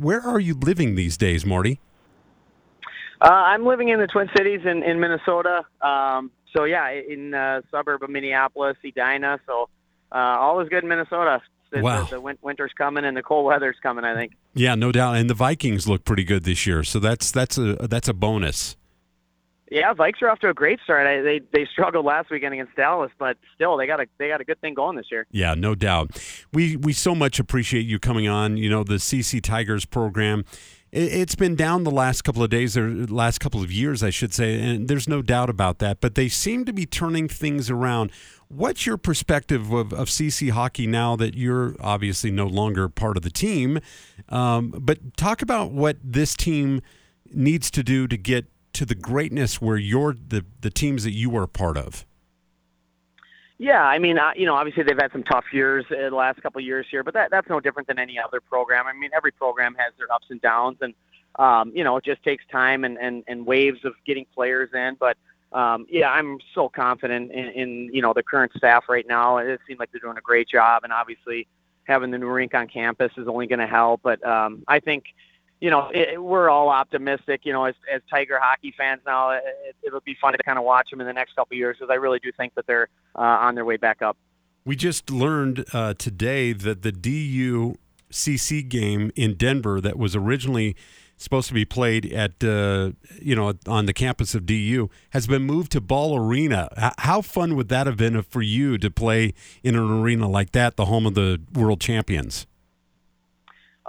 Where are you living these days, Marty? Uh, I'm living in the Twin Cities in, in Minnesota. Um, so yeah, in uh, suburb of Minneapolis, Edina. So uh, all is good in Minnesota. The, Wow. the, the winter's coming and the cold weather's coming. I think. Yeah, no doubt. And the Vikings look pretty good this year, so that's that's a that's a bonus. Yeah, Vikes are off to a great start. I, they they struggled last weekend against Dallas, but still they got a they got a good thing going this year. Yeah, no doubt. We we so much appreciate you coming on. You know the CC Tigers program. It, it's been down the last couple of days or last couple of years, I should say, and there's no doubt about that. But they seem to be turning things around. What's your perspective of, of CC hockey now that you're obviously no longer part of the team? Um, but talk about what this team needs to do to get to the greatness where you're the the teams that you are part of. Yeah, I mean, you know, obviously they've had some tough years uh, the last couple of years here, but that that's no different than any other program. I mean, every program has their ups and downs, and um, you know, it just takes time and and and waves of getting players in. But um, yeah, I'm so confident in, in you know the current staff right now. It seems like they're doing a great job, and obviously having the new rink on campus is only going to help. But um, I think you know, it, we're all optimistic. You know, as, as Tiger hockey fans now, it, it'll be fun to kind of watch them in the next couple years because I really do think that they're uh, on their way back up. We just learned uh, today that the DU CC game in Denver that was originally supposed to be played at uh, you know on the campus of DU has been moved to Ball Arena. How fun would that have been for you to play in an arena like that, the home of the world champions?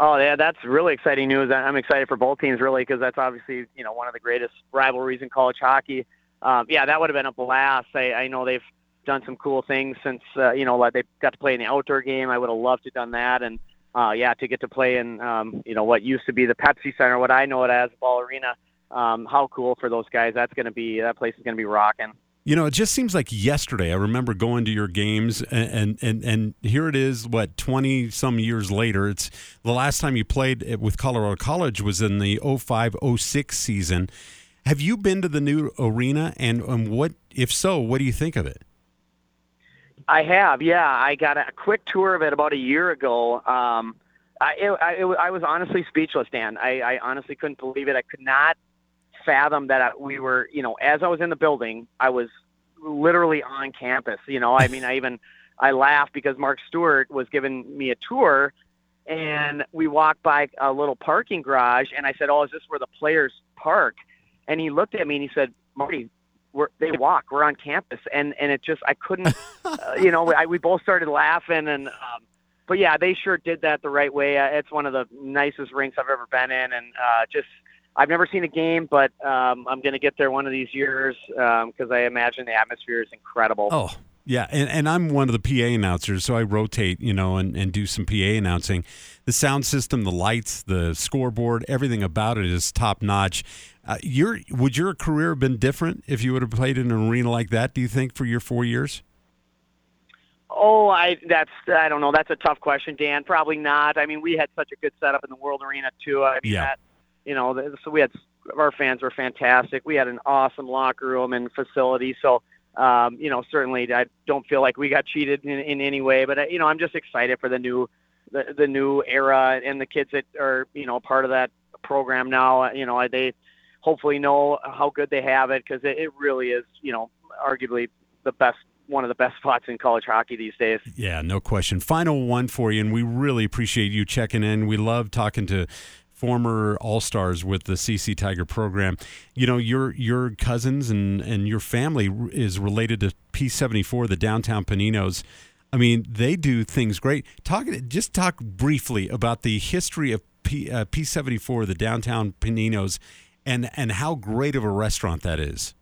Oh yeah, that's really exciting news. I'm excited for both teams really because that's obviously you know one of the greatest rivalries in college hockey. Um, yeah, that would have been a blast. I, I know they've done some cool things since uh, you know like they got to play in the outdoor game. I would have loved to have done that, and uh, yeah, to get to play in um, you know what used to be the Pepsi Center, what I know it as Ball Arena. Um, how cool for those guys! That's going to be that place is going to be rocking. You know, it just seems like yesterday. I remember going to your games, and and and, here it is. What twenty some years later? It's the last time you played with Colorado College was in the 05-06 season. Have you been to the new arena, and and what if so? What do you think of it? I have, yeah. I got a quick tour of it about a year ago. Um, I, it, I, it, I was honestly speechless, Dan. I, I honestly couldn't believe it. I could not fathom that I, we were, you know, as I was in the building, I was literally on campus. You know, I mean, I even I laughed because Mark Stewart was giving me a tour, and we walked by a little parking garage, and I said, "Oh, is this where the players park?" And he looked at me and he said, "Marty, we're, they walk. We're on campus, and and it just I couldn't, uh, you know, I, we both started laughing, and um, but yeah, they sure did that the right way. Uh, it's one of the nicest rinks I've ever been in, and uh, just I've never seen a game, but um, I'm going to get there one of these years because I imagine the atmosphere is incredible. Oh, yeah, and, and I'm one of the PA announcers, so I rotate, you know, and, and do some PA announcing. The sound system, the lights, the scoreboard, everything about it is top notch. Uh, your would your career have been different if you would have played in an arena like that? Do you think for your four years? Oh, I that's I don't know. That's a tough question, Dan. Probably not. I mean, we had such a good setup in the World Arena too. I mean, Yeah. that you know, so we had our fans were fantastic. We had an awesome locker room and facility. So, um, you know, certainly I don't feel like we got cheated in, in any way. But uh, you know, I'm just excited for the new the, the new era and the kids that are you know part of that program now. Uh, You know, they hopefully know how good they have it because it, it really is you know arguably the best one of the best spots in college hockey these days. Yeah, no question. Final one for you, and we really appreciate you checking in. We love talking to former all stars with the CC Tiger program. You know, your your cousins and and your family is related to P74, the downtown Paninos. I mean, they do things great. Talk just talk briefly about the history of P, uh, P74, the downtown Paninos, and and how great of a restaurant that is.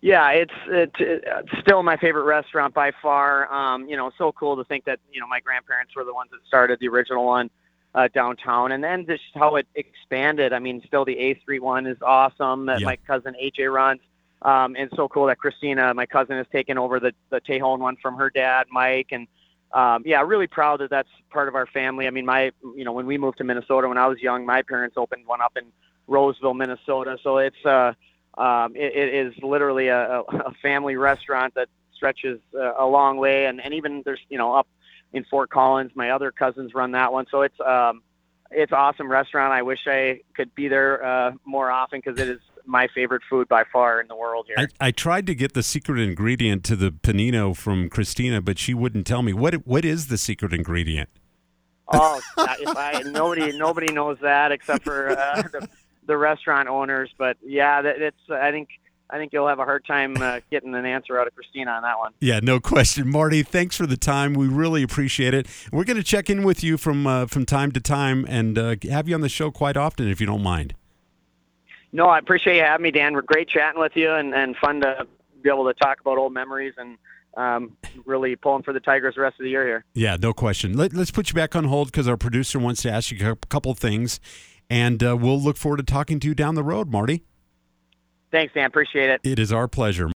Yeah, it's, it's it's still my favorite restaurant by far. Um, you know, so cool to think that you know my grandparents were the ones that started the original one uh, downtown, and then just how it expanded. I mean, still the A3 one is awesome that Yeah. my cousin AJ runs, um, and so cool that Christina, my cousin, has taken over the the Tejon one from her dad, Mike, and um, yeah, really proud that that's part of our family. I mean, my you know when we moved to Minnesota when I was young, my parents opened one up in Roseville, Minnesota, so it's uh um, it, it is literally a, a family restaurant that stretches uh, a long way, and, and even there's you know up in Fort Collins, my other cousins run that one, so it's um, it's awesome restaurant. I wish I could be there uh, more often because it is my favorite food by far in the world here. I, I tried to get the secret ingredient to the panino from Christina, but she wouldn't tell me. What what is the secret ingredient? Oh, if I nobody nobody knows that except for uh, the, the restaurant owners. But yeah, that, it's I think I think you'll have a hard time uh, getting an answer out of Christina on that one. Yeah, no question, Marty. Thanks for the time. We really appreciate it. We're going to check in with you from uh, from time to time and uh, have you on the show quite often, if you don't mind. No, I appreciate you having me, Dan. We're great chatting with you and, and fun to be able to talk about old memories and um, really pulling for the Tigers the rest of the year here. Yeah, no question. Let, us put you back on hold because our producer wants to ask you a couple things, and uh, we'll look forward to talking to you down the road, Marty. Thanks, Dan. Appreciate it. It is our pleasure.